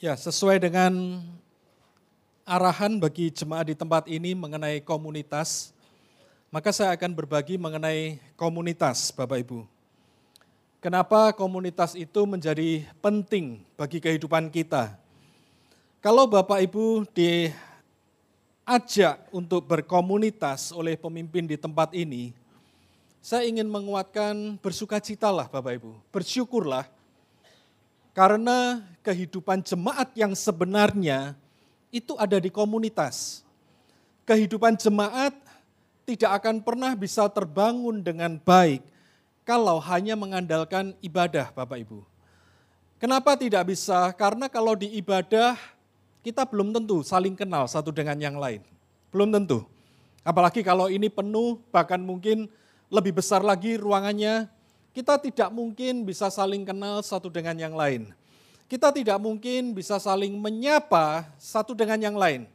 Ya, sesuai dengan arahan bagi jemaat di tempat ini mengenai komunitas, maka saya akan berbagi mengenai komunitas, Bapak Ibu. Kenapa komunitas itu menjadi penting bagi kehidupan kita? Kalau Bapak Ibu diajak untuk berkomunitas oleh pemimpin di tempat ini, saya ingin menguatkan bersukacitalah Bapak Ibu, bersyukurlah karena kehidupan jemaat yang sebenarnya itu ada di komunitas. Kehidupan jemaat tidak akan pernah bisa terbangun dengan baik kalau hanya mengandalkan ibadah Bapak Ibu. Kenapa tidak bisa? Karena kalau di ibadah kita belum tentu saling kenal satu dengan yang lain. Belum tentu. Apalagi kalau ini penuh, bahkan mungkin lebih besar lagi ruangannya, kita tidak mungkin bisa saling kenal satu dengan yang lain. Kita tidak mungkin bisa saling menyapa satu dengan yang lain.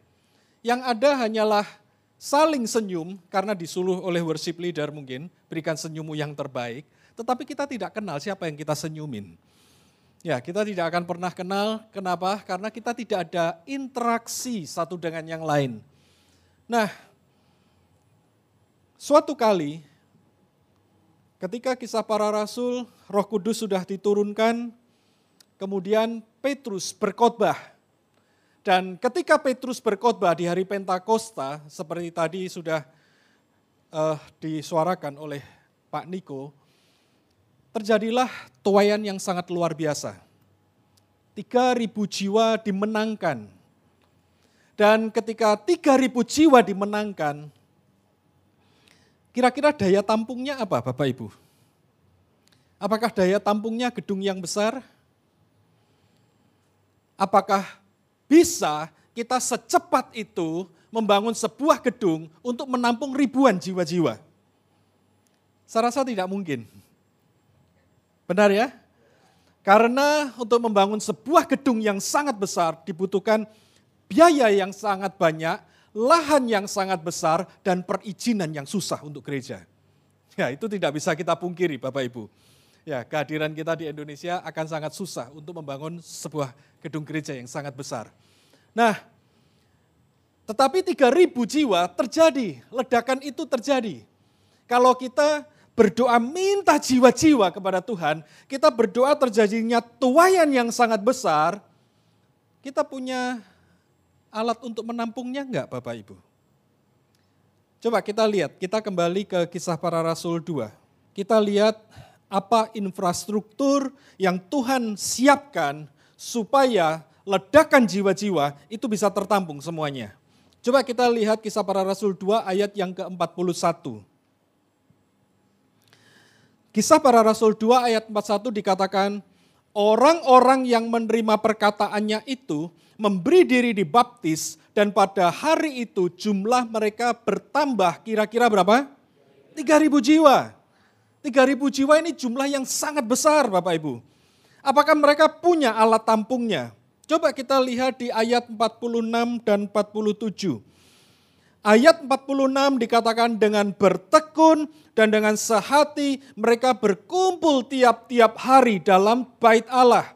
Yang ada hanyalah saling senyum karena disuruh oleh worship leader mungkin, berikan senyummu yang terbaik, tetapi kita tidak kenal siapa yang kita senyumin. Ya, kita tidak akan pernah kenal, kenapa? Karena kita tidak ada interaksi satu dengan yang lain. Nah, suatu kali Ketika kisah para rasul, Roh Kudus sudah diturunkan, kemudian Petrus berkhotbah. Dan ketika Petrus berkhotbah di hari Pentakosta, seperti tadi sudah uh, disuarakan oleh Pak Niko, terjadilah tuayan yang sangat luar biasa. 3.000 jiwa dimenangkan. Dan ketika 3.000 jiwa dimenangkan, Kira-kira daya tampungnya apa Bapak Ibu? Apakah daya tampungnya gedung yang besar? Apakah bisa kita secepat itu membangun sebuah gedung untuk menampung ribuan jiwa-jiwa? Saya rasa tidak mungkin. Benar ya? Karena untuk membangun sebuah gedung yang sangat besar dibutuhkan biaya yang sangat banyak, lahan yang sangat besar dan perizinan yang susah untuk gereja. Ya, itu tidak bisa kita pungkiri Bapak Ibu. Ya, kehadiran kita di Indonesia akan sangat susah untuk membangun sebuah gedung gereja yang sangat besar. Nah, tetapi 3000 jiwa terjadi, ledakan itu terjadi. Kalau kita berdoa minta jiwa-jiwa kepada Tuhan, kita berdoa terjadinya tuayan yang sangat besar, kita punya alat untuk menampungnya enggak Bapak Ibu? Coba kita lihat, kita kembali ke kisah para rasul 2. Kita lihat apa infrastruktur yang Tuhan siapkan supaya ledakan jiwa-jiwa itu bisa tertampung semuanya. Coba kita lihat kisah para rasul 2 ayat yang ke-41. Kisah para rasul 2 ayat 41 dikatakan, orang-orang yang menerima perkataannya itu memberi diri dibaptis dan pada hari itu jumlah mereka bertambah kira-kira berapa? 3000 jiwa. 3000 jiwa ini jumlah yang sangat besar Bapak Ibu. Apakah mereka punya alat tampungnya? Coba kita lihat di ayat 46 dan 47. Ayat 46 dikatakan dengan bertekun dan dengan sehati mereka berkumpul tiap-tiap hari dalam bait Allah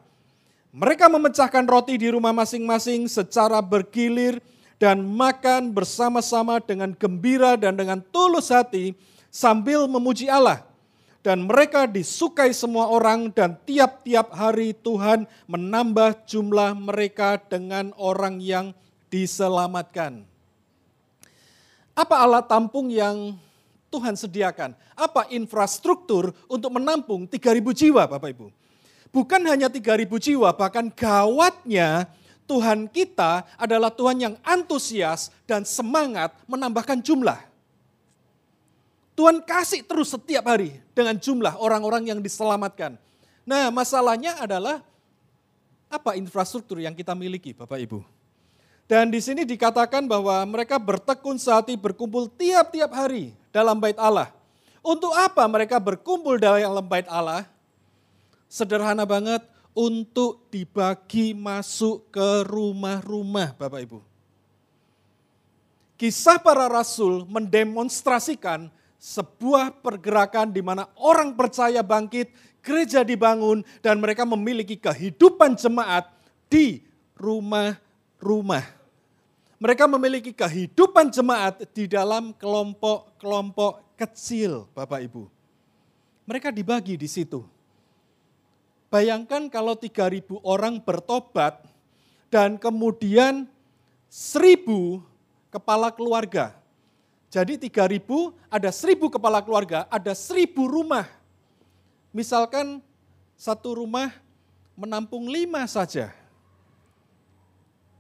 mereka memecahkan roti di rumah masing-masing secara bergilir dan makan bersama-sama dengan gembira dan dengan tulus hati sambil memuji Allah. Dan mereka disukai semua orang dan tiap-tiap hari Tuhan menambah jumlah mereka dengan orang yang diselamatkan. Apa alat tampung yang Tuhan sediakan? Apa infrastruktur untuk menampung 3.000 jiwa Bapak Ibu? Bukan hanya 3.000 jiwa, bahkan gawatnya Tuhan kita adalah Tuhan yang antusias dan semangat menambahkan jumlah. Tuhan kasih terus setiap hari dengan jumlah orang-orang yang diselamatkan. Nah masalahnya adalah apa infrastruktur yang kita miliki Bapak Ibu. Dan di sini dikatakan bahwa mereka bertekun sehati berkumpul tiap-tiap hari dalam bait Allah. Untuk apa mereka berkumpul dalam bait Allah? Sederhana banget untuk dibagi masuk ke rumah-rumah Bapak Ibu. Kisah para rasul mendemonstrasikan sebuah pergerakan di mana orang percaya bangkit, gereja dibangun, dan mereka memiliki kehidupan jemaat di rumah-rumah. Mereka memiliki kehidupan jemaat di dalam kelompok-kelompok kecil, Bapak Ibu. Mereka dibagi di situ. Bayangkan kalau 3.000 orang bertobat dan kemudian 1.000 kepala keluarga. Jadi 3.000 ada 1.000 kepala keluarga, ada 1.000 rumah. Misalkan satu rumah menampung lima saja.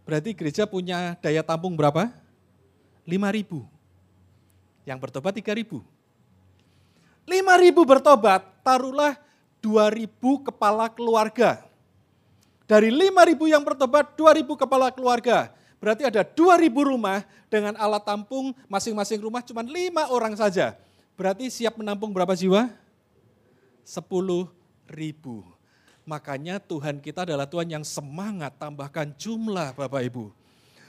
Berarti gereja punya daya tampung berapa? 5.000. Yang bertobat 3.000. 5.000 bertobat, taruhlah 2.000 kepala keluarga. Dari 5.000 yang bertobat, 2.000 kepala keluarga. Berarti ada 2.000 rumah dengan alat tampung masing-masing rumah cuma 5 orang saja. Berarti siap menampung berapa jiwa? 10 ribu. Makanya Tuhan kita adalah Tuhan yang semangat tambahkan jumlah Bapak Ibu.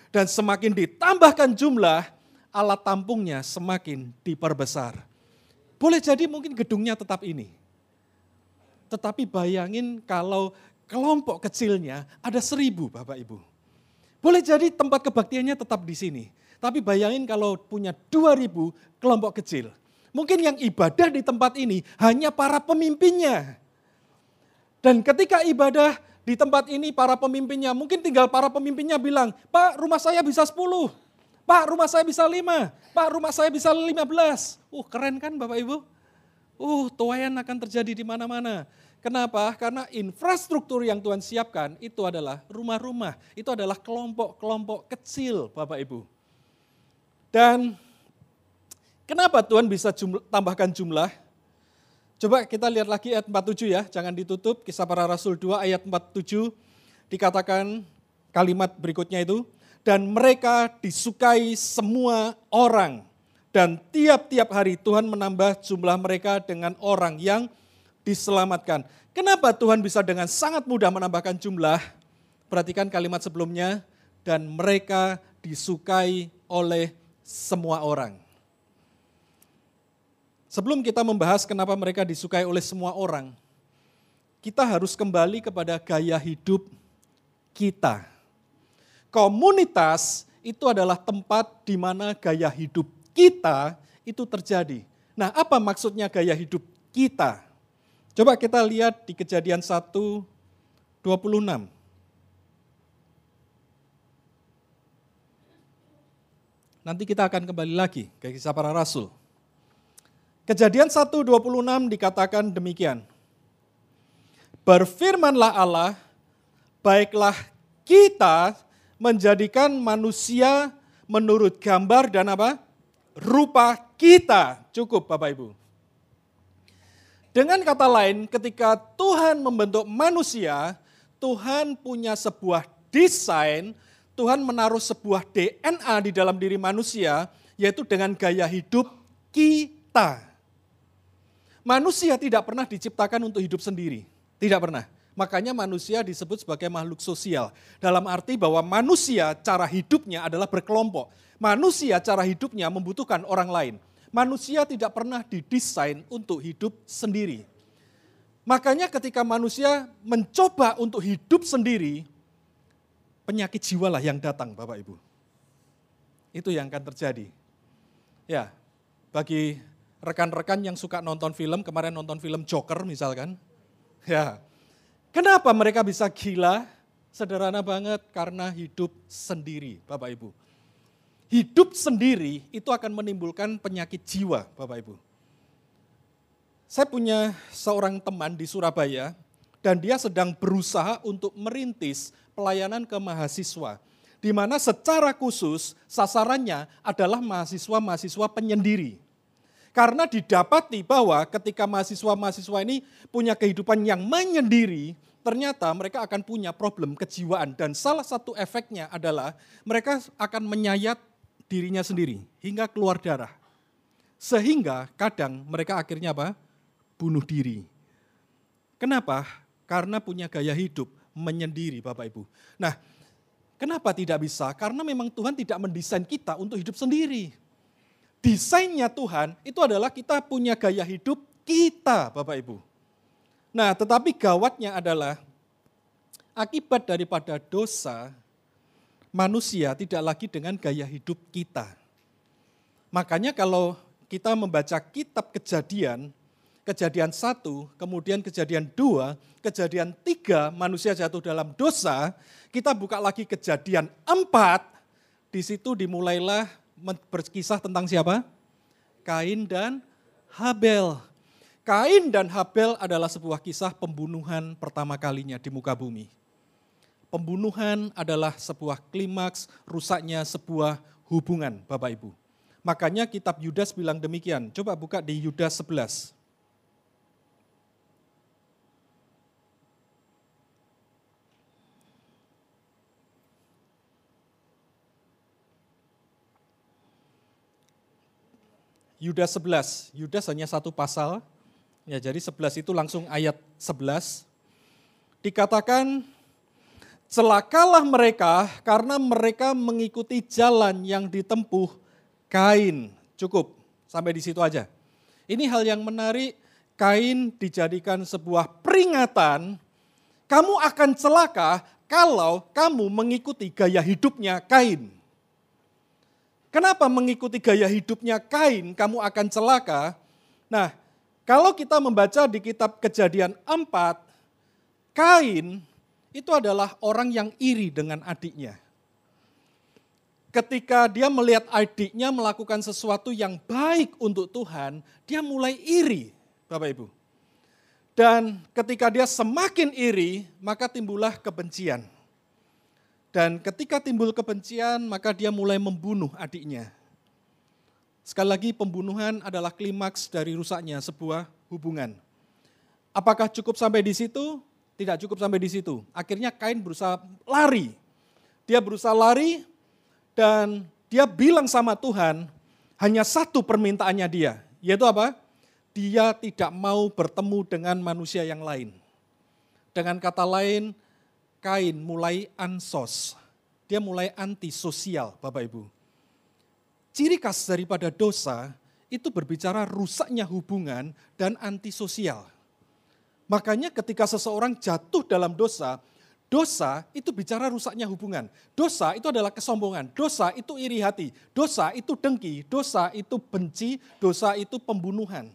Dan semakin ditambahkan jumlah, alat tampungnya semakin diperbesar. Boleh jadi mungkin gedungnya tetap ini. Tetapi bayangin kalau kelompok kecilnya ada seribu Bapak Ibu. Boleh jadi tempat kebaktiannya tetap di sini. Tapi bayangin kalau punya dua ribu kelompok kecil. Mungkin yang ibadah di tempat ini hanya para pemimpinnya. Dan ketika ibadah di tempat ini para pemimpinnya, mungkin tinggal para pemimpinnya bilang, Pak rumah saya bisa 10, Pak rumah saya bisa 5, Pak rumah saya bisa 15. Uh keren kan Bapak Ibu? Uh tuayan akan terjadi di mana-mana. Kenapa? Karena infrastruktur yang Tuhan siapkan itu adalah rumah-rumah, itu adalah kelompok-kelompok kecil Bapak Ibu. Dan kenapa Tuhan bisa jumlah, tambahkan jumlah? Coba kita lihat lagi ayat 47 ya, jangan ditutup. Kisah para Rasul 2 ayat 47 dikatakan kalimat berikutnya itu. Dan mereka disukai semua orang. Dan tiap-tiap hari Tuhan menambah jumlah mereka dengan orang yang diselamatkan. Kenapa Tuhan bisa dengan sangat mudah menambahkan jumlah? Perhatikan kalimat sebelumnya. Dan mereka disukai oleh semua orang. Sebelum kita membahas kenapa mereka disukai oleh semua orang, kita harus kembali kepada gaya hidup kita. Komunitas itu adalah tempat di mana gaya hidup kita itu terjadi. Nah, apa maksudnya gaya hidup kita? Coba kita lihat di kejadian 1, 26. Nanti kita akan kembali lagi ke kisah para rasul. Kejadian 1.26 dikatakan demikian. Berfirmanlah Allah, baiklah kita menjadikan manusia menurut gambar dan apa? Rupa kita. Cukup Bapak Ibu. Dengan kata lain, ketika Tuhan membentuk manusia, Tuhan punya sebuah desain, Tuhan menaruh sebuah DNA di dalam diri manusia, yaitu dengan gaya hidup kita. Manusia tidak pernah diciptakan untuk hidup sendiri. Tidak pernah. Makanya manusia disebut sebagai makhluk sosial. Dalam arti bahwa manusia cara hidupnya adalah berkelompok. Manusia cara hidupnya membutuhkan orang lain. Manusia tidak pernah didesain untuk hidup sendiri. Makanya ketika manusia mencoba untuk hidup sendiri, penyakit jiwa lah yang datang Bapak Ibu. Itu yang akan terjadi. Ya, bagi rekan-rekan yang suka nonton film, kemarin nonton film Joker misalkan. Ya, kenapa mereka bisa gila? Sederhana banget, karena hidup sendiri, Bapak Ibu. Hidup sendiri itu akan menimbulkan penyakit jiwa, Bapak Ibu. Saya punya seorang teman di Surabaya, dan dia sedang berusaha untuk merintis pelayanan ke mahasiswa. Di mana secara khusus sasarannya adalah mahasiswa-mahasiswa penyendiri. Karena didapati bahwa ketika mahasiswa-mahasiswa ini punya kehidupan yang menyendiri, ternyata mereka akan punya problem kejiwaan. Dan salah satu efeknya adalah mereka akan menyayat dirinya sendiri hingga keluar darah. Sehingga kadang mereka akhirnya apa? Bunuh diri. Kenapa? Karena punya gaya hidup menyendiri Bapak Ibu. Nah, kenapa tidak bisa? Karena memang Tuhan tidak mendesain kita untuk hidup sendiri desainnya Tuhan itu adalah kita punya gaya hidup kita, Bapak Ibu. Nah, tetapi gawatnya adalah akibat daripada dosa, manusia tidak lagi dengan gaya hidup kita. Makanya kalau kita membaca kitab kejadian, kejadian satu, kemudian kejadian dua, kejadian tiga, manusia jatuh dalam dosa, kita buka lagi kejadian empat, di situ dimulailah berkisah tentang siapa? Kain dan Habel. Kain dan Habel adalah sebuah kisah pembunuhan pertama kalinya di muka bumi. Pembunuhan adalah sebuah klimaks rusaknya sebuah hubungan, Bapak Ibu. Makanya kitab Yudas bilang demikian. Coba buka di Yudas 11. Yudas 11, Yudas hanya satu pasal, ya jadi 11 itu langsung ayat 11. Dikatakan, celakalah mereka karena mereka mengikuti jalan yang ditempuh Kain. Cukup, sampai di situ aja. Ini hal yang menarik, Kain dijadikan sebuah peringatan, kamu akan celaka kalau kamu mengikuti gaya hidupnya Kain. Kenapa mengikuti gaya hidupnya Kain kamu akan celaka? Nah, kalau kita membaca di kitab Kejadian 4, Kain itu adalah orang yang iri dengan adiknya. Ketika dia melihat adiknya melakukan sesuatu yang baik untuk Tuhan, dia mulai iri, Bapak Ibu. Dan ketika dia semakin iri, maka timbullah kebencian. Dan ketika timbul kebencian, maka dia mulai membunuh adiknya. Sekali lagi, pembunuhan adalah klimaks dari rusaknya sebuah hubungan. Apakah cukup sampai di situ? Tidak cukup sampai di situ. Akhirnya Kain berusaha lari. Dia berusaha lari dan dia bilang sama Tuhan, hanya satu permintaannya dia, yaitu apa? Dia tidak mau bertemu dengan manusia yang lain. Dengan kata lain, Kain mulai ansos. Dia mulai antisosial, Bapak Ibu. Ciri khas daripada dosa itu berbicara rusaknya hubungan dan antisosial. Makanya ketika seseorang jatuh dalam dosa, dosa itu bicara rusaknya hubungan. Dosa itu adalah kesombongan, dosa itu iri hati, dosa itu dengki, dosa itu benci, dosa itu pembunuhan.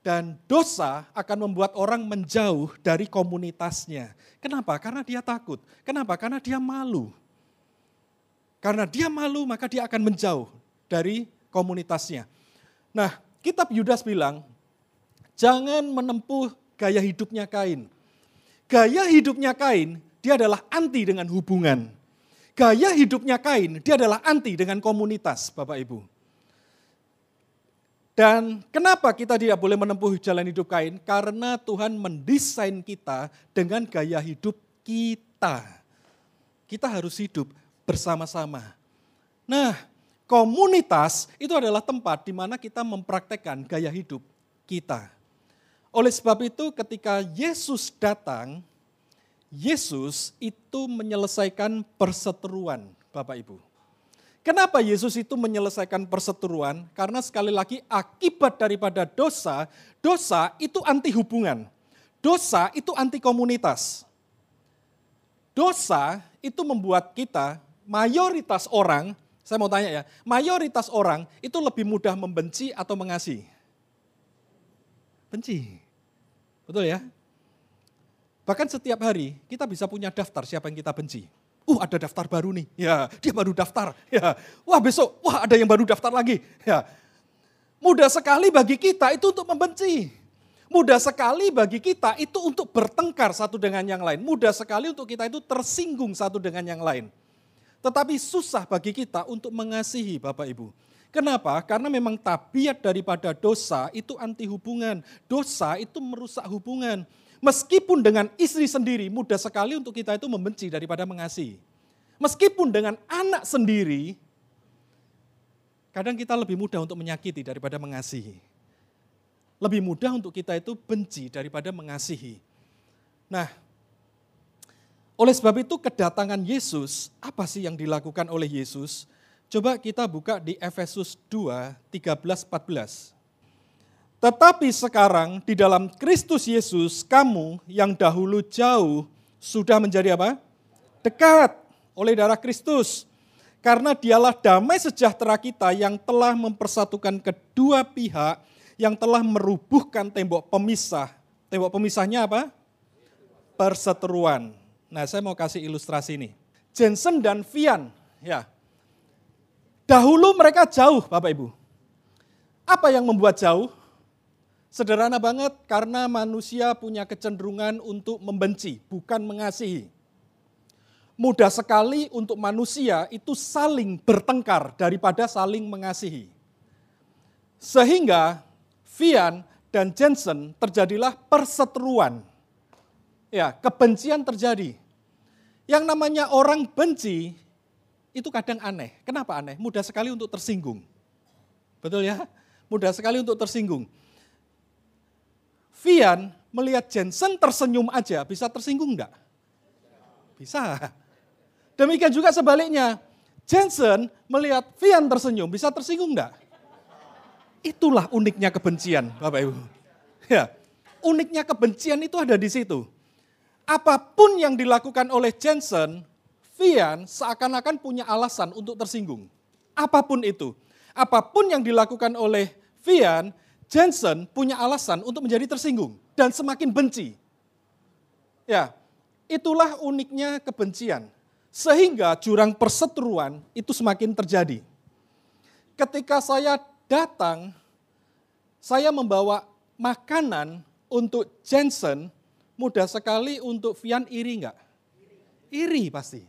Dan dosa akan membuat orang menjauh dari komunitasnya. Kenapa? Karena dia takut. Kenapa? Karena dia malu. Karena dia malu maka dia akan menjauh dari komunitasnya. Nah, kitab Yudas bilang, jangan menempuh gaya hidupnya Kain. Gaya hidupnya Kain, dia adalah anti dengan hubungan. Gaya hidupnya Kain, dia adalah anti dengan komunitas, Bapak Ibu. Dan kenapa kita tidak boleh menempuh jalan hidup kain? Karena Tuhan mendesain kita dengan gaya hidup kita. Kita harus hidup bersama-sama. Nah, komunitas itu adalah tempat di mana kita mempraktekkan gaya hidup kita. Oleh sebab itu ketika Yesus datang, Yesus itu menyelesaikan perseteruan Bapak Ibu. Kenapa Yesus itu menyelesaikan perseteruan? Karena sekali lagi akibat daripada dosa, dosa itu anti hubungan. Dosa itu anti komunitas. Dosa itu membuat kita, mayoritas orang, saya mau tanya ya, mayoritas orang itu lebih mudah membenci atau mengasihi? Benci. Betul ya? Bahkan setiap hari kita bisa punya daftar siapa yang kita benci. Uh, ada daftar baru nih. Ya, dia baru daftar. Ya. Wah, besok wah ada yang baru daftar lagi. Ya. Mudah sekali bagi kita itu untuk membenci. Mudah sekali bagi kita itu untuk bertengkar satu dengan yang lain. Mudah sekali untuk kita itu tersinggung satu dengan yang lain. Tetapi susah bagi kita untuk mengasihi Bapak Ibu. Kenapa? Karena memang tabiat daripada dosa itu anti hubungan. Dosa itu merusak hubungan. Meskipun dengan istri sendiri mudah sekali untuk kita itu membenci daripada mengasihi. Meskipun dengan anak sendiri, kadang kita lebih mudah untuk menyakiti daripada mengasihi. Lebih mudah untuk kita itu benci daripada mengasihi. Nah, oleh sebab itu kedatangan Yesus, apa sih yang dilakukan oleh Yesus? Coba kita buka di Efesus 2, 13, 14. Tetapi sekarang di dalam Kristus Yesus, kamu yang dahulu jauh sudah menjadi apa? Dekat. oleh darah Kristus. Karena dialah damai sejahtera kita yang telah mempersatukan kedua pihak, yang telah merubuhkan tembok pemisah. Tembok pemisahnya apa? Perseteruan. Nah saya mau kasih ilustrasi ini. Jensen dan Vian, ya. Dahulu mereka jauh Bapak Ibu. Apa yang membuat jauh? Sederhana banget karena manusia punya kecenderungan untuk membenci, bukan mengasihi. Mudah sekali untuk manusia itu saling bertengkar daripada saling mengasihi. Sehingga Vian dan Jensen terjadilah perseteruan. Ya, kebencian terjadi. Yang namanya orang benci itu kadang aneh. Kenapa aneh? Mudah sekali untuk tersinggung. Betul ya? Mudah sekali untuk tersinggung. Vian melihat Jensen tersenyum aja, bisa tersinggung enggak? Bisa. Demikian juga sebaliknya, Jensen melihat Vian tersenyum, bisa tersinggung enggak? Itulah uniknya kebencian, Bapak Ibu. Ya, uniknya kebencian itu ada di situ. Apa pun yang dilakukan oleh Jensen, Vian seakan-akan punya alasan untuk tersinggung. Apa pun itu. Apa pun yang dilakukan oleh Vian, Jensen punya alasan untuk menjadi tersinggung dan semakin benci. Ya, itulah uniknya kebencian. Sehingga jurang perseteruan itu semakin terjadi. Ketika saya datang, saya membawa makanan untuk Jensen, mudah sekali untuk Vian iri enggak? Iri pasti.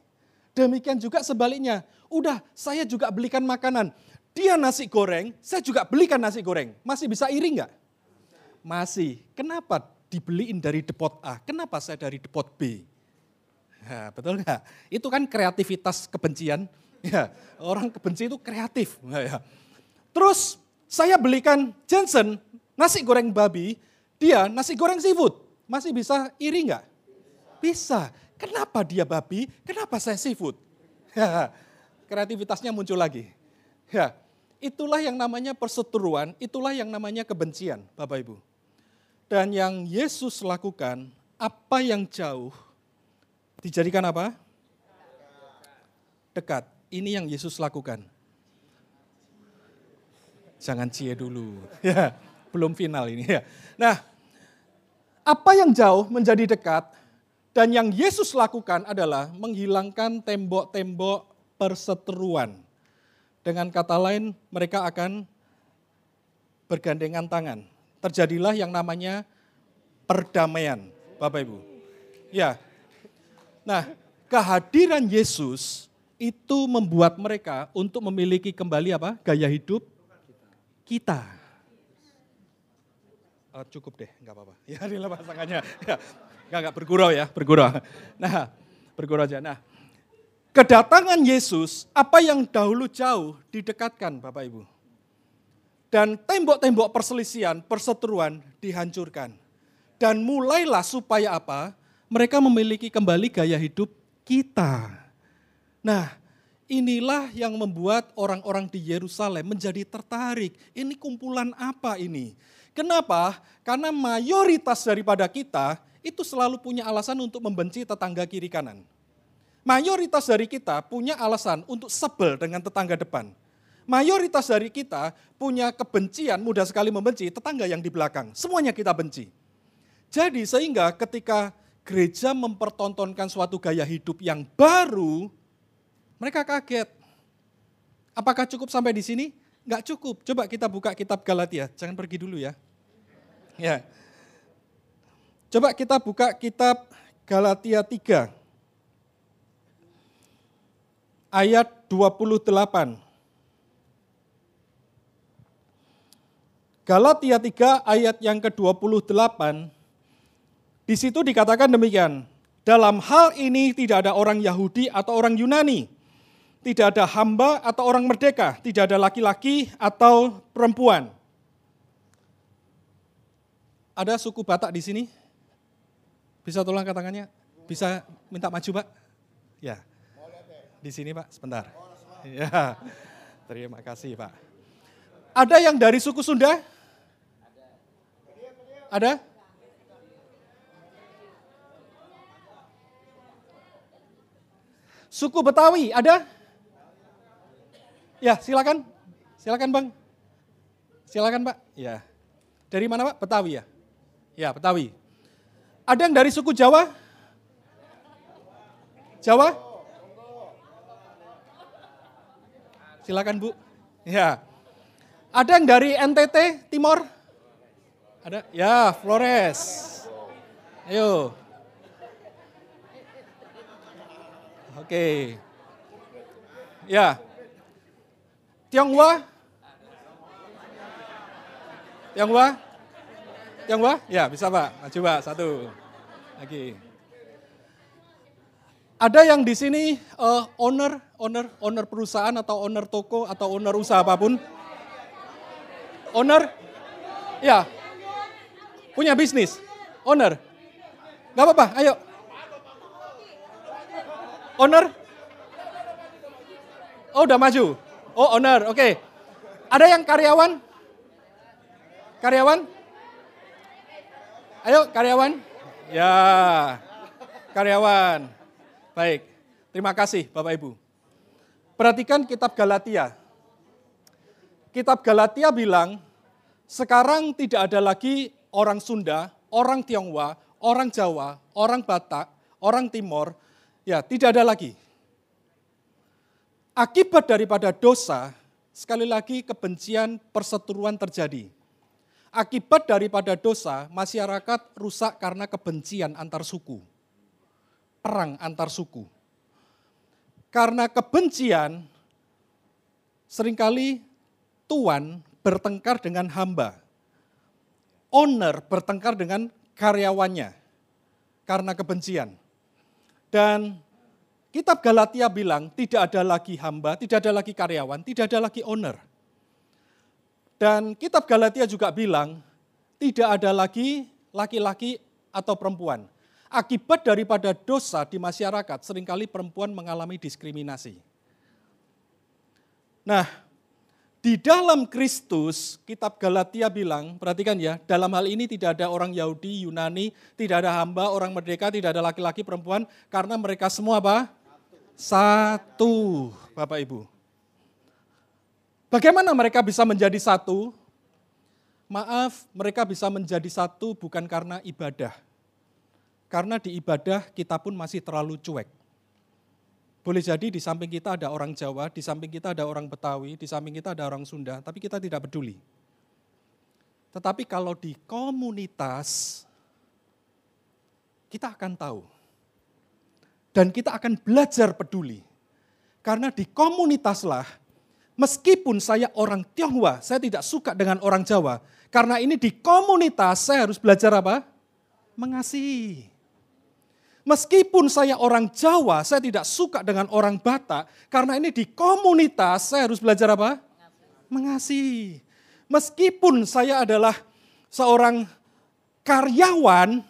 Demikian juga sebaliknya. Udah, saya juga belikan makanan. Dia nasi goreng, saya juga belikan nasi goreng. Masih bisa iri nggak? Masih. Kenapa dibeliin dari depot A? Kenapa saya dari depot B? Ya, betul nggak? Itu kan kreativitas kebencian. Ya, orang kebenci itu kreatif. Ya. Terus saya belikan Jensen nasi goreng babi, dia nasi goreng seafood. Masih bisa iri nggak? Bisa. Kenapa dia babi? Kenapa saya seafood? Ya, kreativitasnya muncul lagi. Ya, itulah yang namanya perseteruan, itulah yang namanya kebencian, Bapak Ibu. Dan yang Yesus lakukan, apa yang jauh dijadikan apa? Dekat. Ini yang Yesus lakukan. Jangan cie dulu. Ya, belum final ini ya. Nah, apa yang jauh menjadi dekat dan yang Yesus lakukan adalah menghilangkan tembok-tembok perseteruan. Dengan kata lain, mereka akan bergandengan tangan. Terjadilah yang namanya perdamaian, Bapak Ibu. Ya. Nah, kehadiran Yesus itu membuat mereka untuk memiliki kembali apa? Gaya hidup kita. Oh, cukup deh, nggak apa-apa. Ya, dilepas tangannya. Ya, nggak, nggak bergurau ya, bergurau. Nah, bergurau aja. Nah, Kedatangan Yesus, apa yang dahulu jauh didekatkan Bapak Ibu. Dan tembok-tembok perselisihan, perseteruan dihancurkan. Dan mulailah supaya apa? Mereka memiliki kembali gaya hidup kita. Nah, inilah yang membuat orang-orang di Yerusalem menjadi tertarik. Ini kumpulan apa ini? Kenapa? Karena mayoritas daripada kita itu selalu punya alasan untuk membenci tetangga kiri kanan. Mayoritas dari kita punya alasan untuk sebel dengan tetangga depan. Mayoritas dari kita punya kebencian, mudah sekali membenci tetangga yang di belakang. Semuanya kita benci. Jadi sehingga ketika gereja mempertontonkan suatu gaya hidup yang baru, mereka kaget. Apakah cukup sampai di sini? Enggak cukup. Coba kita buka kitab Galatia. Jangan pergi dulu ya. Ya. Coba kita buka kitab Galatia 3 ayat 28. Galatia 3 ayat yang ke-28, di situ dikatakan demikian, dalam hal ini tidak ada orang Yahudi atau orang Yunani, tidak ada hamba atau orang merdeka, tidak ada laki-laki atau perempuan. Ada suku Batak di sini? Bisa tolong katakannya? Bisa minta maju, Pak? Ya. Di sini Pak, sebentar. Ya, terima kasih Pak. Ada yang dari suku Sunda? Ada? Suku Betawi ada? Ya, silakan. Silakan, Bang. Silakan, Pak. Ya. Dari mana, Pak? Betawi ya? Ya, Betawi. Ada yang dari suku Jawa? Jawa? Silakan, Bu. Ya. Ada yang dari NTT Timor? Ada? Ya, Flores. Ayo. Oke. Ya. Tionghoa? Tionghoa? Tionghoa? Ya, bisa Pak. Maju Pak, satu. Lagi. Ada yang di sini uh, owner, owner, owner perusahaan atau owner toko atau owner usaha apa pun? Owner? Ya. Punya bisnis? Owner? Gak apa-apa, ayo. Owner? Oh udah maju. Oh owner, oke. Okay. Ada yang karyawan? Karyawan? Ayo karyawan. Ya, karyawan. Baik, terima kasih Bapak Ibu. Perhatikan kitab Galatia. Kitab Galatia bilang, sekarang tidak ada lagi orang Sunda, orang Tionghoa, orang Jawa, orang Batak, orang Timor, ya tidak ada lagi. Akibat daripada dosa, sekali lagi kebencian perseteruan terjadi Akibat daripada dosa, masyarakat rusak karena kebencian antar suku. Perang antar suku. Karena kebencian, sering kali tuan bertengkar dengan hamba. Owner bertengkar dengan karyawannya karena kebencian. Dan kitab Galatia bilang tidak ada lagi hamba, tidak ada lagi karyawan, tidak ada lagi owner dan kitab Galatia juga bilang, tidak ada lagi laki-laki atau perempuan. Akibat daripada dosa di masyarakat, sering kali perempuan mengalami diskriminasi. Nah, di dalam Kristus, kitab Galatia bilang, perhatikan ya, dalam hal ini tidak ada orang Yahudi, Yunani, tidak ada hamba, orang merdeka, tidak ada laki-laki, perempuan, karena mereka semua apa? Satu, Bapak Ibu. Bagaimana mereka bisa menjadi satu? Maaf, mereka bisa menjadi satu bukan karena ibadah. Karena di ibadah kita pun masih terlalu cuek. Boleh jadi di samping kita ada orang Jawa, di samping kita ada orang Betawi, di samping kita ada orang Sunda, tapi kita tidak peduli. Tetapi kalau di komunitas, kita akan tahu. Dan kita akan belajar peduli. Karena di komunitaslah Meskipun saya orang Tionghoa, saya tidak suka dengan orang Jawa. Karena ini di komunitas saya harus belajar apa? Mengasihi. Meskipun saya orang Jawa, saya tidak suka dengan orang Batak. Karena ini di komunitas saya harus belajar apa? Mengasihi. Meskipun saya adalah seorang karyawan,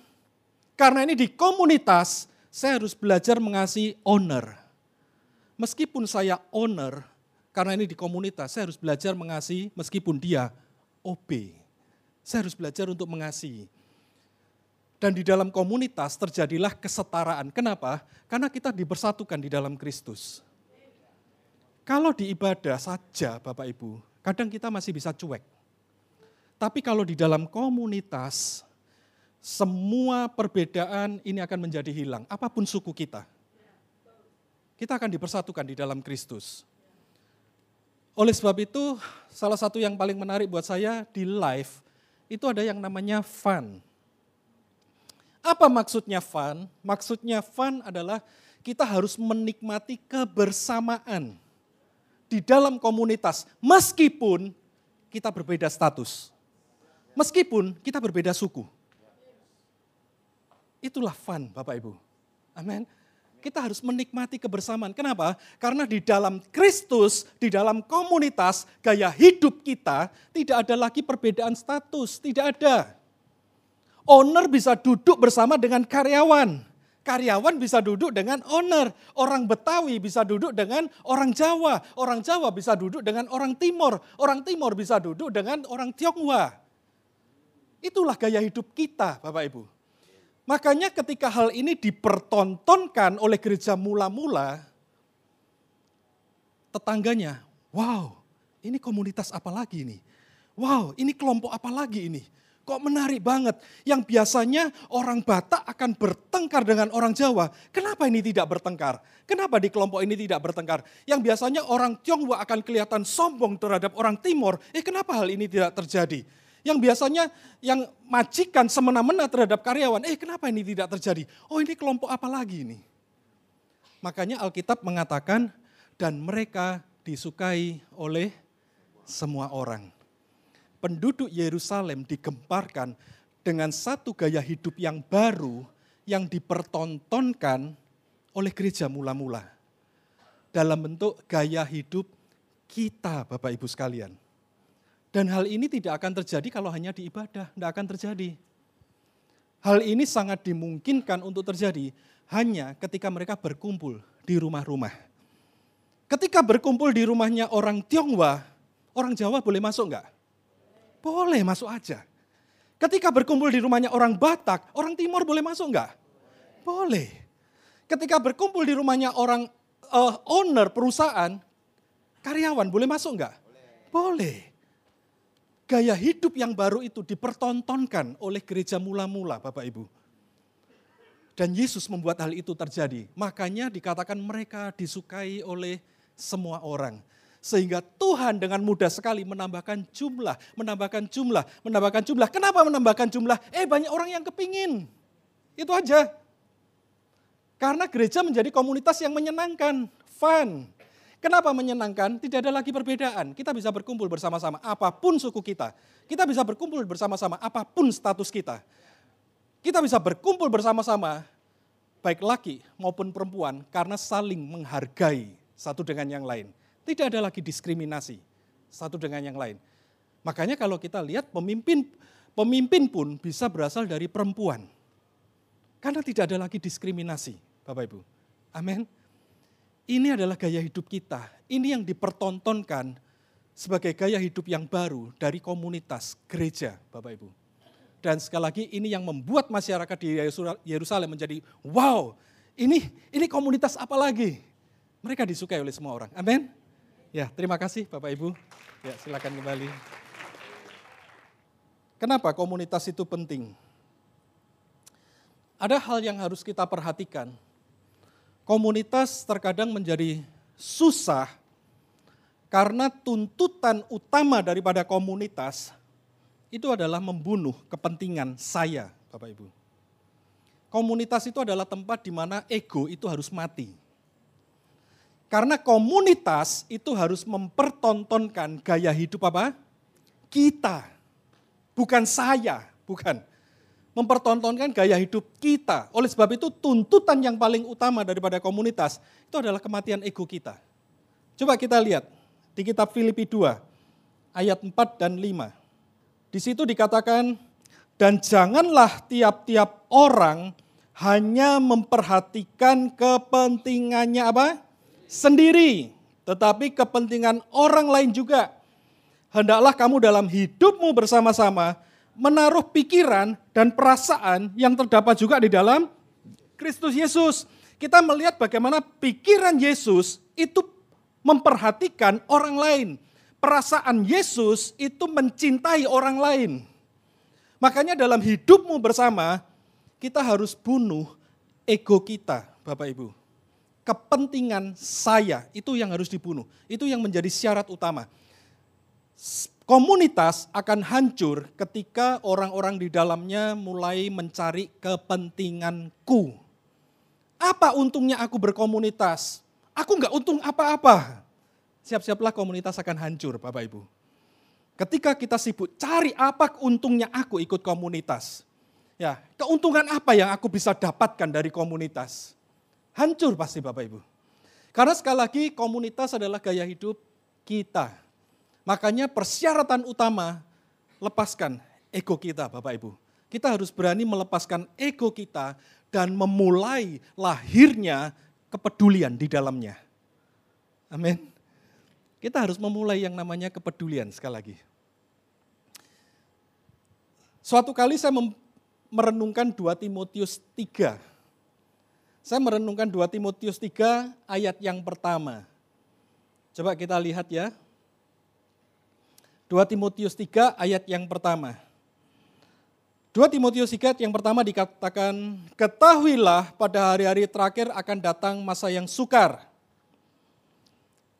karena ini di komunitas, saya harus belajar mengasihi owner. Meskipun saya owner, karena ini di komunitas, saya harus belajar mengasihi meskipun dia OB. Saya harus belajar untuk mengasihi. Dan di dalam komunitas terjadilah kesetaraan. Kenapa? Karena kita dipersatukan di dalam Kristus. Kalau di ibadah saja Bapak Ibu, kadang kita masih bisa cuek. Tapi kalau di dalam komunitas, semua perbedaan ini akan menjadi hilang, apa pun suku kita. Kita akan dipersatukan di dalam Kristus. Oleh sebab itu, salah satu yang paling menarik buat saya di live, itu ada yang namanya fun. Apa maksudnya fun? Maksudnya fun adalah kita harus menikmati kebersamaan di dalam komunitas, meskipun kita berbeda status. Meskipun kita berbeda suku. Itulah fun Bapak Ibu. Amin kita harus menikmati kebersamaan. Kenapa? Karena di dalam Kristus, di dalam komunitas, gaya hidup kita tidak ada lagi perbedaan status, tidak ada. Owner bisa duduk bersama dengan karyawan. Karyawan bisa duduk dengan owner. Orang Betawi bisa duduk dengan orang Jawa. Orang Jawa bisa duduk dengan orang Timur. Orang Timur bisa duduk dengan orang Tionghoa. Itulah gaya hidup kita, Bapak Ibu. Makanya ketika hal ini dipertontonkan oleh gereja mula-mula, tetangganya, wow ini komunitas apa lagi ini? Wow ini kelompok apa lagi ini? Kok menarik banget. Yang biasanya orang Batak akan bertengkar dengan orang Jawa. Kenapa ini tidak bertengkar? Kenapa di kelompok ini tidak bertengkar? Yang biasanya orang Tionghoa akan kelihatan sombong terhadap orang Timur. Eh kenapa hal ini tidak terjadi? Yang biasanya yang majikan semena-mena terhadap karyawan. Eh kenapa ini tidak terjadi? Oh ini kelompok apa lagi ini? Makanya Alkitab mengatakan dan mereka disukai oleh semua orang penduduk Yerusalem digemparkan dengan satu gaya hidup yang baru yang dipertontonkan oleh gereja mula-mula. Dalam bentuk gaya hidup kita Bapak Ibu sekalian. Dan hal ini tidak akan terjadi kalau hanya di ibadah, tidak akan terjadi. Hal ini sangat dimungkinkan untuk terjadi hanya ketika mereka berkumpul di rumah-rumah. Ketika berkumpul di rumahnya orang Tionghoa, orang Jawa boleh masuk enggak? Boleh masuk aja. Ketika berkumpul di rumahnya orang Batak, orang Timur boleh masuk enggak? Boleh. Ketika berkumpul di rumahnya orang uh, owner perusahaan, karyawan boleh masuk enggak? Boleh. Gaya hidup yang baru itu dipertontonkan oleh gereja mula-mula Bapak Ibu. Dan Yesus membuat hal itu terjadi. Makanya dikatakan mereka disukai oleh semua orang. Sehingga Tuhan dengan mudah sekali menambahkan jumlah, menambahkan jumlah, menambahkan jumlah. Kenapa menambahkan jumlah? Eh banyak orang yang kepingin. Itu aja. Karena gereja menjadi komunitas yang menyenangkan, fun. Kenapa menyenangkan? Tidak ada lagi perbedaan. Kita bisa berkumpul bersama-sama, apa pun suku kita. Kita bisa berkumpul bersama-sama, apa pun status kita. Kita bisa berkumpul bersama-sama, baik laki maupun perempuan, karena saling menghargai satu dengan yang lain. Tidak ada lagi diskriminasi satu dengan yang lain. Makanya kalau kita lihat pemimpin pemimpin pun bisa berasal dari perempuan. Karena tidak ada lagi diskriminasi, Bapak Ibu. Amin. Ini adalah gaya hidup kita. Ini yang dipertontonkan sebagai gaya hidup yang baru dari komunitas gereja, Bapak Ibu. Dan sekali lagi ini yang membuat masyarakat di Yerusalem menjadi wow, ini ini komunitas apa lagi? Mereka disukai oleh semua orang. Amin. Ya, terima kasih Bapak Ibu. Ya, silakan kembali. Kenapa komunitas itu penting? Ada hal yang harus kita perhatikan. Komunitas terkadang menjadi susah karena tuntutan utama daripada komunitas itu adalah membunuh kepentingan saya, Bapak Ibu. Komunitas itu adalah tempat di mana ego itu harus mati. Karena komunitas itu harus mempertontonkan gaya hidup apa? Kita. Bukan saya, bukan. Mempertontonkan gaya hidup kita. Oleh sebab itu tuntutan yang paling utama daripada komunitas itu adalah kematian ego kita. Coba kita lihat di kitab Filipi 2 ayat 4 dan 5. Di situ dikatakan dan janganlah tiap-tiap orang hanya memperhatikan kepentingannya apa? Sendiri, tetapi kepentingan orang lain juga. Hendaklah kamu dalam hidupmu bersama-sama menaruh pikiran dan perasaan yang terdapat juga di dalam Kristus Yesus. Kita melihat bagaimana pikiran Yesus itu memperhatikan orang lain. Perasaan Yesus itu mencintai orang lain. Makanya dalam hidupmu bersama, kita harus bunuh ego kita, Bapak Ibu kepentingan saya itu yang harus dibunuh. Itu yang menjadi syarat utama. Komunitas akan hancur ketika orang-orang di dalamnya mulai mencari kepentinganku. Apa untungnya aku berkomunitas? Aku nggak untung apa-apa. Siap-siaplah komunitas akan hancur Bapak Ibu. Ketika kita sibuk cari apa untungnya aku ikut komunitas. Ya, keuntungan apa yang aku bisa dapatkan dari komunitas? Hancur pasti Bapak Ibu. Karena sekali lagi komunitas adalah gaya hidup kita. Makanya persyaratan utama lepaskan ego kita Bapak Ibu. Kita harus berani melepaskan ego kita dan memulai lahirnya kepedulian di dalamnya. Amin. Kita harus memulai yang namanya kepedulian sekali lagi. Suatu kali saya merenungkan 2 Timotius 3 saya merenungkan 2 Timotius 3 ayat yang pertama. Coba kita lihat ya. 2 Timotius 3 ayat yang pertama. 2 Timotius 3 yang pertama dikatakan, Ketahuilah pada hari-hari terakhir akan datang masa yang sukar.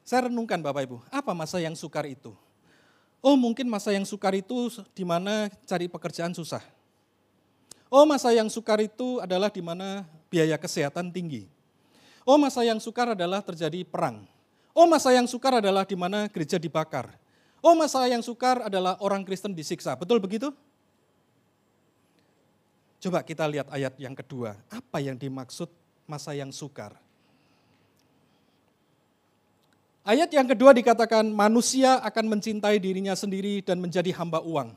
Saya renungkan Bapak Ibu, apa masa yang sukar itu? Oh mungkin masa yang sukar itu di mana cari pekerjaan susah. Oh masa yang sukar itu adalah di mana biaya kesehatan tinggi. Oh masa yang sukar adalah terjadi perang. Oh masa yang sukar adalah di mana gereja dibakar. Oh masa yang sukar adalah orang Kristen disiksa. Betul begitu? Coba kita lihat ayat yang kedua. Apa yang dimaksud masa yang sukar? Ayat yang kedua dikatakan manusia akan mencintai dirinya sendiri dan menjadi hamba uang.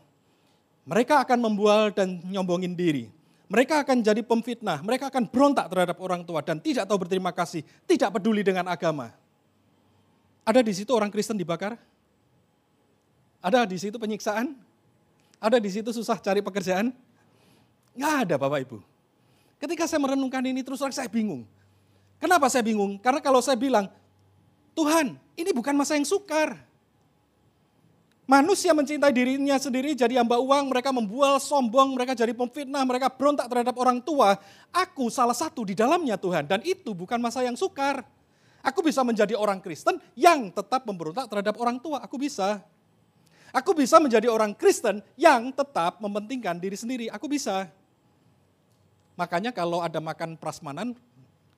Mereka akan membual dan nyombongin diri. Mereka akan jadi pemfitnah, mereka akan berontak terhadap orang tua dan tidak tahu berterima kasih, tidak peduli dengan agama. Ada di situ orang Kristen dibakar? Ada di situ penyiksaan? Ada di situ susah cari pekerjaan? Nggak ada Bapak Ibu. Ketika saya merenungkan ini terus saya bingung. Kenapa saya bingung? Karena kalau saya bilang, Tuhan ini bukan masa yang sukar. Manusia mencintai dirinya sendiri jadi hamba uang, mereka membual, sombong, mereka jadi pemfitnah, mereka berontak terhadap orang tua. Aku salah satu di dalamnya Tuhan dan itu bukan masa yang sukar. Aku bisa menjadi orang Kristen yang tetap memberontak terhadap orang tua, aku bisa. Aku bisa menjadi orang Kristen yang tetap mementingkan diri sendiri, aku bisa. Makanya kalau ada makan prasmanan,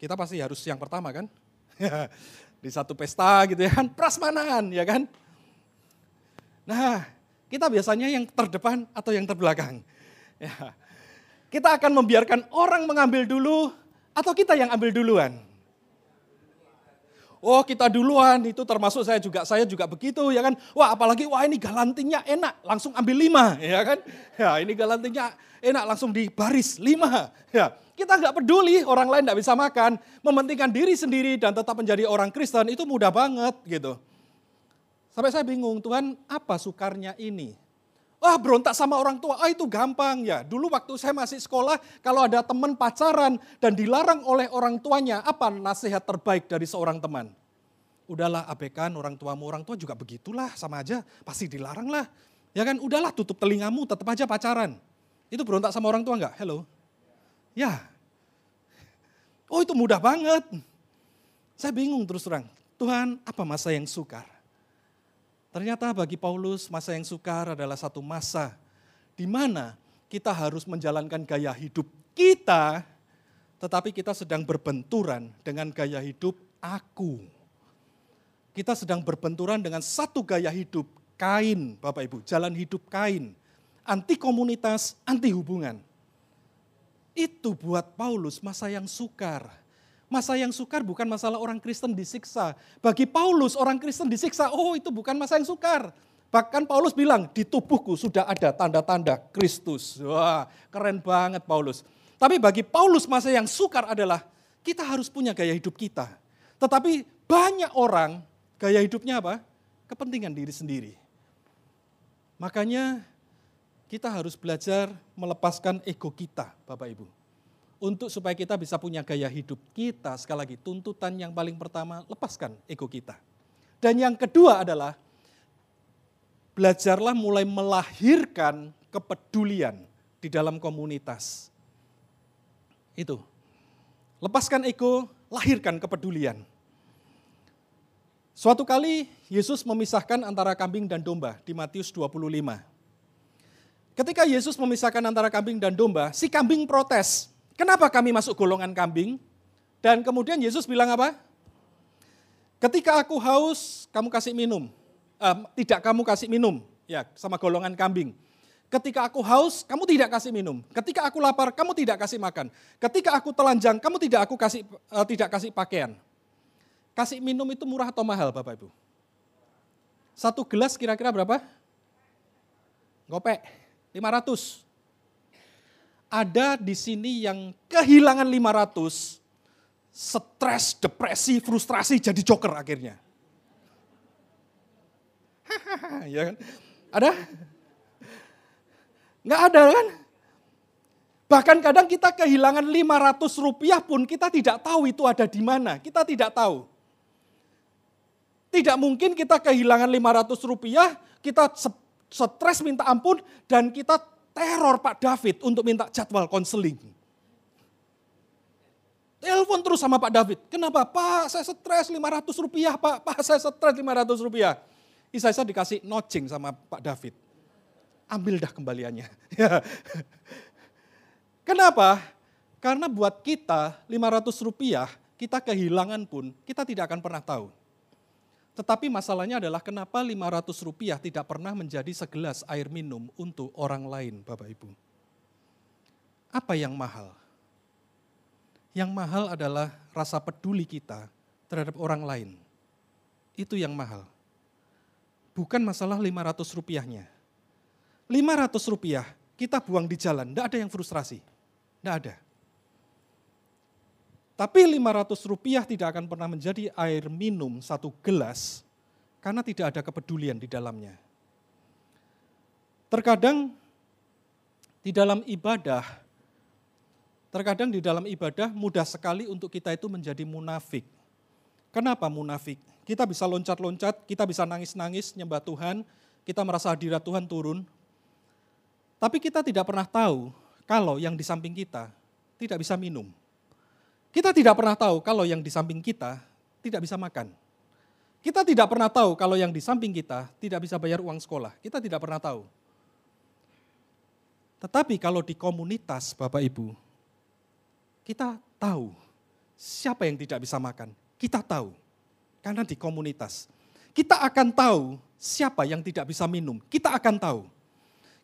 kita pasti harus yang pertama kan? Di satu pesta gitu ya kan, prasmanan ya kan? Nah, kita biasanya yang terdepan atau yang terbelakang. Ya. Kita akan membiarkan orang mengambil dulu atau kita yang ambil duluan? Oh kita duluan itu termasuk saya juga saya juga begitu ya kan. Wah apalagi wah ini galantingnya enak langsung ambil lima ya kan. Ya ini galantingnya enak langsung di baris lima. Ya kita nggak peduli orang lain nggak bisa makan, mementingkan diri sendiri dan tetap menjadi orang Kristen itu mudah banget gitu. Sampai saya bingung Tuhan apa sukarnya ini? Wah berontak sama orang tua, ah itu gampang ya. Dulu waktu saya masih sekolah, kalau ada teman pacaran dan dilarang oleh orang tuanya, apa nasihat terbaik dari seorang teman? Udahlah abekan orang tuamu, orang tua juga begitulah sama aja, pasti dilarang lah. Ya kan, udahlah tutup telingamu, tetap aja pacaran. Itu berontak sama orang tua enggak? Hello? Ya. Oh itu mudah banget. Saya bingung terus terang. Tuhan apa masa yang sukar? Ternyata bagi Paulus masa yang sukar adalah satu masa di mana kita harus menjalankan gaya hidup kita, tetapi kita sedang berbenturan dengan gaya hidup aku. Kita sedang berbenturan dengan satu gaya hidup kain, Bapak Ibu, jalan hidup kain. Anti komunitas, anti hubungan. Itu buat Paulus masa yang sukar Masa yang sukar bukan masalah orang Kristen disiksa. Bagi Paulus orang Kristen disiksa, oh itu bukan masa yang sukar. Bahkan Paulus bilang, di tubuhku sudah ada tanda-tanda Kristus. Wah, keren banget Paulus. Tapi bagi Paulus masa yang sukar adalah kita harus punya gaya hidup kita. Tetapi banyak orang gaya hidupnya apa? Kepentingan diri sendiri. Makanya kita harus belajar melepaskan ego kita, Bapak Ibu untuk supaya kita bisa punya gaya hidup kita, sekali lagi tuntutan yang paling pertama, lepaskan ego kita. Dan yang kedua adalah, belajarlah mulai melahirkan kepedulian di dalam komunitas. Itu. Lepaskan ego, lahirkan kepedulian. Suatu kali Yesus memisahkan antara kambing dan domba di Matius 25. Ketika Yesus memisahkan antara kambing dan domba, si kambing protes. Kenapa kami masuk golongan kambing? Dan kemudian Yesus bilang apa? Ketika aku haus, kamu kasih minum. Uh, tidak kamu kasih minum, ya sama golongan kambing. Ketika aku haus, kamu tidak kasih minum. Ketika aku lapar, kamu tidak kasih makan. Ketika aku telanjang, kamu tidak aku kasih uh, tidak kasih pakaian. Kasih minum itu murah atau mahal, Bapak Ibu? Satu gelas kira-kira berapa? Gopek, 500 ada di sini yang kehilangan 500, stres, depresi, frustrasi jadi joker akhirnya. ya kan? Ada? Nggak ada kan? Bahkan kadang kita kehilangan 500 rupiah pun kita tidak tahu itu ada di mana. Kita tidak tahu. Tidak mungkin kita kehilangan 500 rupiah, kita stres minta ampun, dan kita teror Pak David untuk minta jadwal konseling. Telepon terus sama Pak David. Kenapa? Pak, saya stres 500 rupiah, Pak. Pak, saya stres 500 rupiah. Isaiah dikasih notching sama Pak David. Ambil dah kembaliannya. Kenapa? Karena buat kita 500 rupiah, kita kehilangan pun, kita tidak akan pernah tahu. Tetapi masalahnya adalah kenapa 500 rupiah tidak pernah menjadi segelas air minum untuk orang lain, Bapak Ibu. Apa yang mahal? Yang mahal adalah rasa peduli kita terhadap orang lain. Itu yang mahal. Bukan masalah 500 rupiahnya. 500 rupiah kita buang di jalan, tidak ada yang frustrasi. Tidak ada. Tapi 500 rupiah tidak akan pernah menjadi air minum satu gelas karena tidak ada kepedulian di dalamnya. Terkadang di dalam ibadah Terkadang di dalam ibadah mudah sekali untuk kita itu menjadi munafik. Kenapa munafik? Kita bisa loncat-loncat, kita bisa nangis-nangis nyembah Tuhan, kita merasa hadirat Tuhan turun. Tapi kita tidak pernah tahu kalau yang di samping kita tidak bisa minum. Kita tidak pernah tahu kalau yang di samping kita tidak bisa makan. Kita tidak pernah tahu kalau yang di samping kita tidak bisa bayar uang sekolah. Kita tidak pernah tahu. Tetapi kalau di komunitas Bapak Ibu, kita tahu siapa yang tidak bisa makan. Kita tahu. Karena di komunitas. Kita akan tahu siapa yang tidak bisa minum. Kita akan tahu.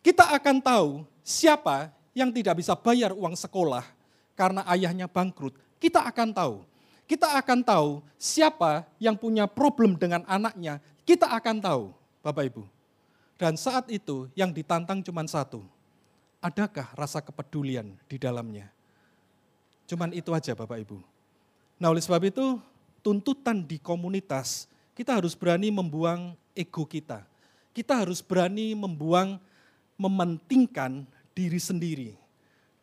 Kita akan tahu siapa yang tidak bisa bayar uang sekolah karena ayahnya bangkrut. Kita akan tahu. Kita akan tahu siapa yang punya problem dengan anaknya. Kita akan tahu, Bapak Ibu. Dan saat itu yang ditantang cuma satu. Adakah rasa kepedulian di dalamnya? Cuman itu aja Bapak Ibu. Nah oleh sebab itu tuntutan di komunitas kita harus berani membuang ego kita. Kita harus berani membuang, mementingkan diri sendiri.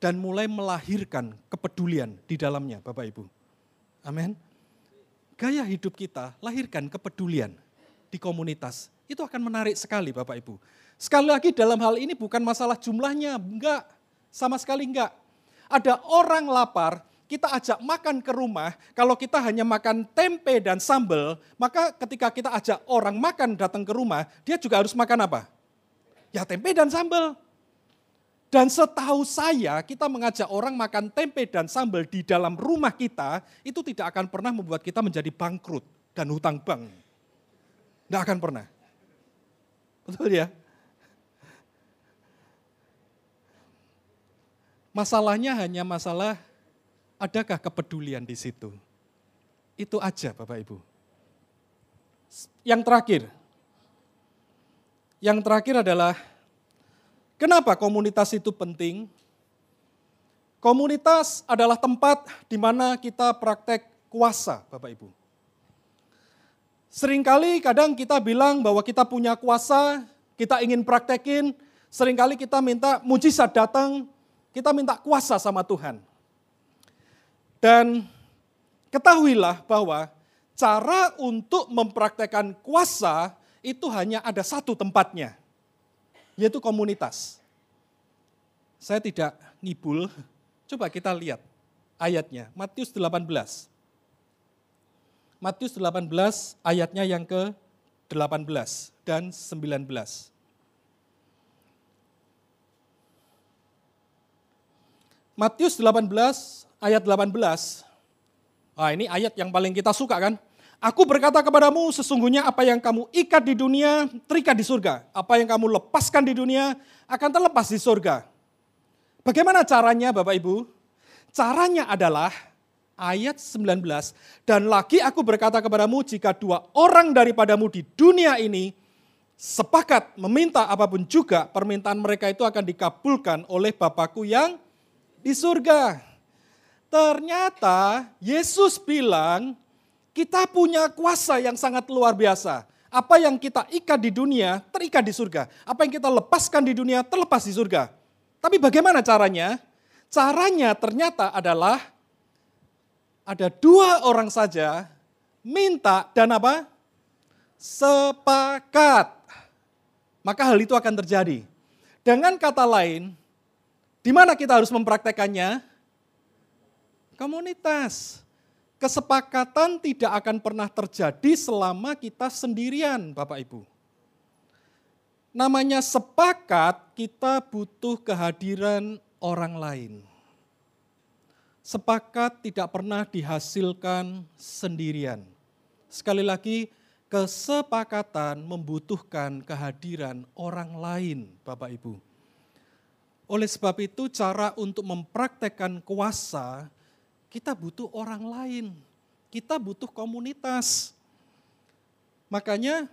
Dan mulai melahirkan kepedulian di dalamnya Bapak Ibu. Amin. Gaya hidup kita lahirkan kepedulian di komunitas. Itu akan menarik sekali Bapak Ibu. Sekali lagi dalam hal ini bukan masalah jumlahnya, enggak. Sama sekali enggak ada orang lapar, kita ajak makan ke rumah, kalau kita hanya makan tempe dan sambal, maka ketika kita ajak orang makan datang ke rumah, dia juga harus makan apa? Ya tempe dan sambal. Dan setahu saya, kita mengajak orang makan tempe dan sambal di dalam rumah kita, itu tidak akan pernah membuat kita menjadi bangkrut dan hutang bank. Tidak akan pernah. Betul ya? Masalahnya hanya masalah adakah kepedulian di situ. Itu aja Bapak Ibu. Yang terakhir, yang terakhir adalah kenapa komunitas itu penting? Komunitas adalah tempat di mana kita praktek kuasa, Bapak Ibu. Seringkali kadang kita bilang bahwa kita punya kuasa, kita ingin praktekin, sering kali kita minta mujizat datang, kita minta kuasa sama Tuhan. Dan ketahuilah bahwa cara untuk mempraktekkan kuasa itu hanya ada satu tempatnya, yaitu komunitas. Saya tidak ngibul, coba kita lihat ayatnya, Matius 18. Matius 18 ayatnya yang ke-18 dan 19. Matius 18 ayat 18. Ah, ini ayat yang paling kita suka kan? Aku berkata kepadamu sesungguhnya apa yang kamu ikat di dunia terikat di surga. Apa yang kamu lepaskan di dunia akan terlepas di surga. Bagaimana caranya Bapak Ibu? Caranya adalah ayat 19. Dan lagi aku berkata kepadamu jika dua orang daripadamu di dunia ini sepakat meminta apa pun juga permintaan mereka itu akan dikabulkan oleh Bapakku yang di surga. Ternyata Yesus bilang kita punya kuasa yang sangat luar biasa. Apa yang kita ikat di dunia terikat di surga. Apa yang kita lepaskan di dunia terlepas di surga. Tapi bagaimana caranya? Caranya ternyata adalah ada dua orang saja minta dan apa? sepakat. Maka hal itu akan terjadi. Dengan kata lain, di mana kita harus mempraktekannya? Komunitas. Kesepakatan tidak akan pernah terjadi selama kita sendirian, Bapak Ibu. Namanya sepakat, kita butuh kehadiran orang lain. Sepakat tidak pernah dihasilkan sendirian. Sekali lagi, kesepakatan membutuhkan kehadiran orang lain, Bapak Ibu. Oleh sebab itu, cara untuk mempraktekkan kuasa, kita butuh orang lain, kita butuh komunitas. Makanya,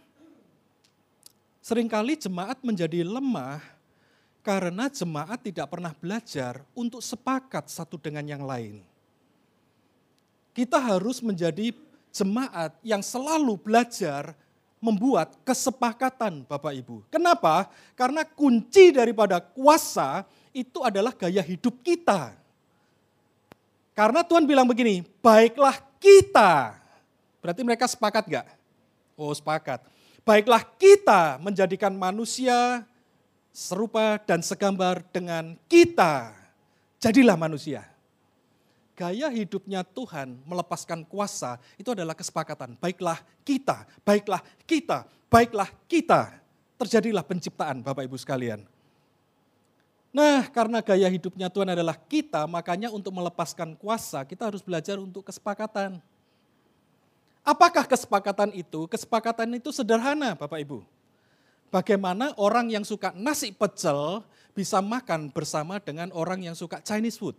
sering kali jemaat menjadi lemah karena jemaat tidak pernah belajar untuk sepakat satu dengan yang lain. Kita harus menjadi jemaat yang selalu belajar membuat kesepakatan Bapak Ibu. Kenapa? Karena kunci daripada kuasa itu adalah gaya hidup kita. Karena Tuhan bilang begini, baiklah kita. Berarti mereka sepakat gak? Oh sepakat. Baiklah kita menjadikan manusia serupa dan segambar dengan kita. Jadilah manusia. Gaya hidupnya Tuhan melepaskan kuasa itu adalah kesepakatan. Baiklah kita, baiklah kita, baiklah kita. Terjadilah penciptaan Bapak Ibu sekalian. Nah, karena gaya hidupnya Tuhan adalah kita, makanya untuk melepaskan kuasa kita harus belajar untuk kesepakatan. Apakah kesepakatan itu? Kesepakatan itu sederhana, Bapak Ibu. Bagaimana orang yang suka nasi pecel bisa makan bersama dengan orang yang suka Chinese food?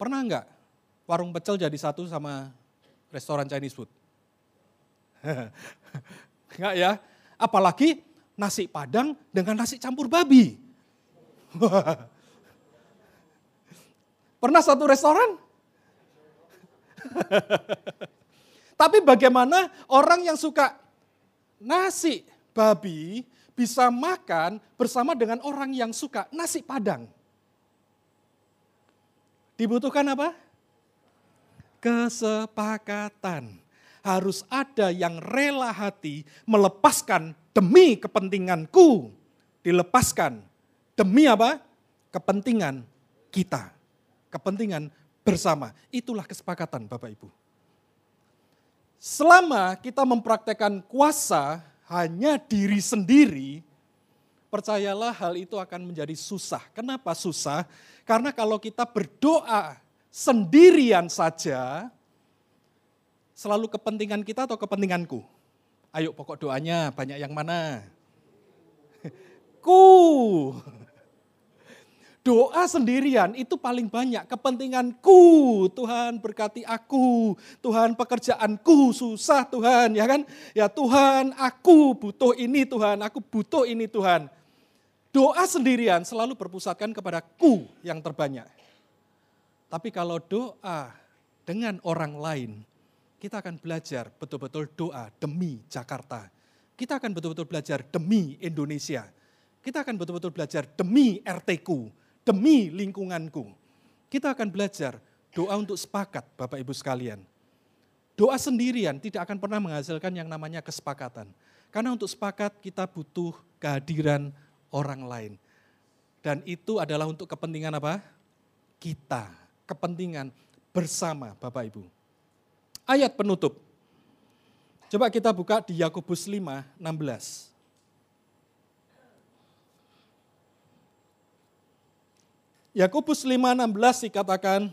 Pernah enggak warung pecel jadi satu sama restoran Chinese food? enggak ya? Apalagi nasi padang dengan nasi campur babi. Pernah satu restoran? Tapi bagaimana orang yang suka nasi babi bisa makan bersama dengan orang yang suka nasi padang. Dibutuhkan apa? Kesepakatan. Harus ada yang rela hati melepaskan demi kepentinganku. Dilepaskan demi apa? Kepentingan kita. Kepentingan bersama. Itulah kesepakatan Bapak Ibu. Selama kita mempraktekkan kuasa hanya diri sendiri, percayalah hal itu akan menjadi susah. Kenapa susah? Karena kalau kita berdoa sendirian saja, selalu kepentingan kita atau kepentinganku? Ayo pokok doanya banyak yang mana? Ku. Doa sendirian itu paling banyak kepentinganku. Tuhan berkati aku. Tuhan pekerjaanku susah Tuhan ya kan? Ya Tuhan aku butuh ini Tuhan. Aku butuh ini Tuhan. Doa sendirian selalu berpusatkan kepada ku yang terbanyak. Tapi kalau doa dengan orang lain, kita akan belajar betul-betul doa demi Jakarta. Kita akan betul-betul belajar demi Indonesia. Kita akan betul-betul belajar demi RT-ku demi lingkunganku. Kita akan belajar doa untuk sepakat Bapak Ibu sekalian. Doa sendirian tidak akan pernah menghasilkan yang namanya kesepakatan. Karena untuk sepakat kita butuh kehadiran orang lain. Dan itu adalah untuk kepentingan apa? Kita. Kepentingan bersama Bapak Ibu. Ayat penutup. Coba kita buka di Yakobus 5, 16. Yakobus 5:16 dikatakan,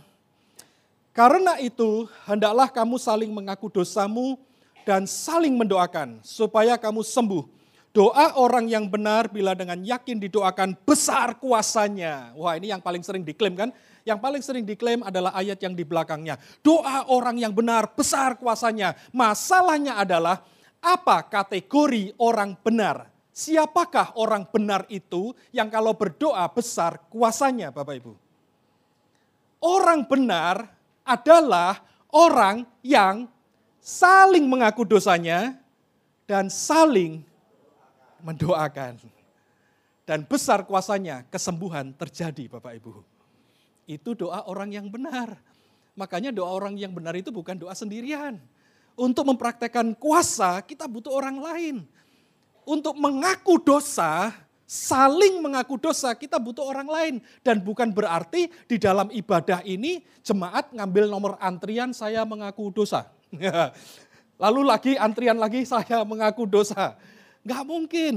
"Karena itu hendaklah kamu saling mengaku dosamu dan saling mendoakan supaya kamu sembuh. Doa orang yang benar bila dengan yakin didoakan besar kuasanya." Wah, ini yang paling sering diklaim kan? Yang paling sering diklaim adalah ayat yang di belakangnya. Doa orang yang benar besar kuasanya. Masalahnya adalah apa kategori orang benar? Siapakah orang benar itu yang kalau berdoa besar kuasanya Bapak Ibu? Orang benar adalah orang yang saling mengaku dosanya dan saling mendoakan. Dan besar kuasanya kesembuhan terjadi Bapak Ibu. Itu doa orang yang benar. Makanya doa orang yang benar itu bukan doa sendirian. Untuk mempraktekkan kuasa, kita butuh orang lain. Untuk mengaku dosa, saling mengaku dosa, kita butuh orang lain. Dan bukan berarti di dalam ibadah ini jemaat ngambil nomor antrian saya mengaku dosa. Lalu lagi antrian lagi saya mengaku dosa. Nggak mungkin.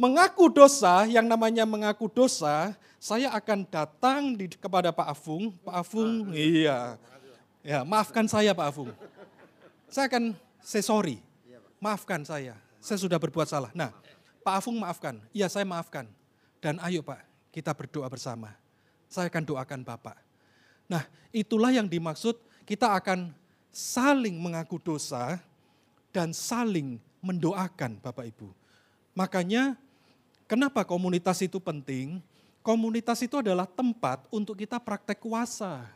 Mengaku dosa, yang namanya mengaku dosa, saya akan datang di, kepada Pak Afung. Pak Afung, iya. Ya, maafkan saya Pak Afung. Saya akan say sorry. Maafkan saya. Saya sudah berbuat salah. Nah, Pak Afung maafkan. Iya, saya maafkan. Dan ayo Pak, kita berdoa bersama. Saya akan doakan Bapak. Nah, itulah yang dimaksud kita akan saling mengaku dosa dan saling mendoakan Bapak Ibu. Makanya kenapa komunitas itu penting? Komunitas itu adalah tempat untuk kita praktek kuasa.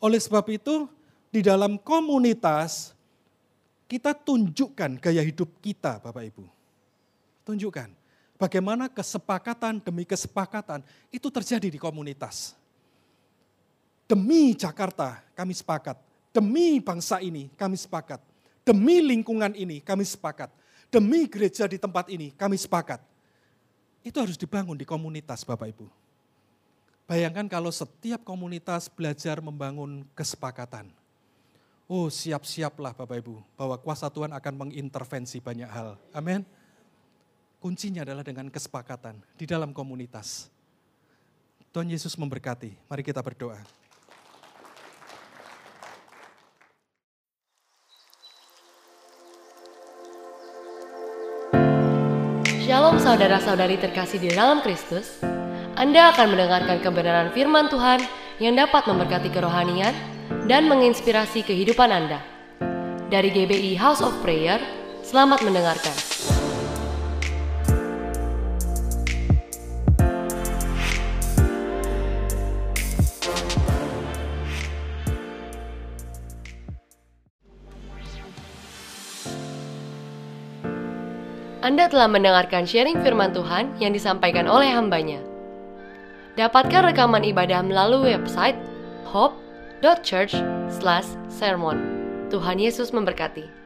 Oleh sebab itu, di dalam komunitas kita tunjukkan gaya hidup kita Bapak Ibu. Tunjukkan bagaimana kesepakatan demi kesepakatan itu terjadi di komunitas. Demi Jakarta kami sepakat, demi bangsa ini kami sepakat Demi lingkungan ini kami sepakat. Demi gereja di tempat ini kami sepakat. Itu harus dibangun di komunitas Bapak Ibu. Bayangkan kalau setiap komunitas belajar membangun kesepakatan. Oh siap-siaplah Bapak Ibu bahwa kuasa Tuhan akan mengintervensi banyak hal. Amin. Kuncinya adalah dengan kesepakatan di dalam komunitas. Tuhan Yesus memberkati. Mari kita berdoa. Shalom saudara-saudari terkasih di dalam Kristus. Anda akan mendengarkan kebenaran firman Tuhan yang dapat memberkati kerohanian dan menginspirasi kehidupan Anda. Dari GBI House of Prayer, selamat mendengarkan. Anda telah mendengarkan sharing firman Tuhan yang disampaikan oleh hambanya. Dapatkan rekaman ibadah melalui website hope.church/sermon. Tuhan Yesus memberkati.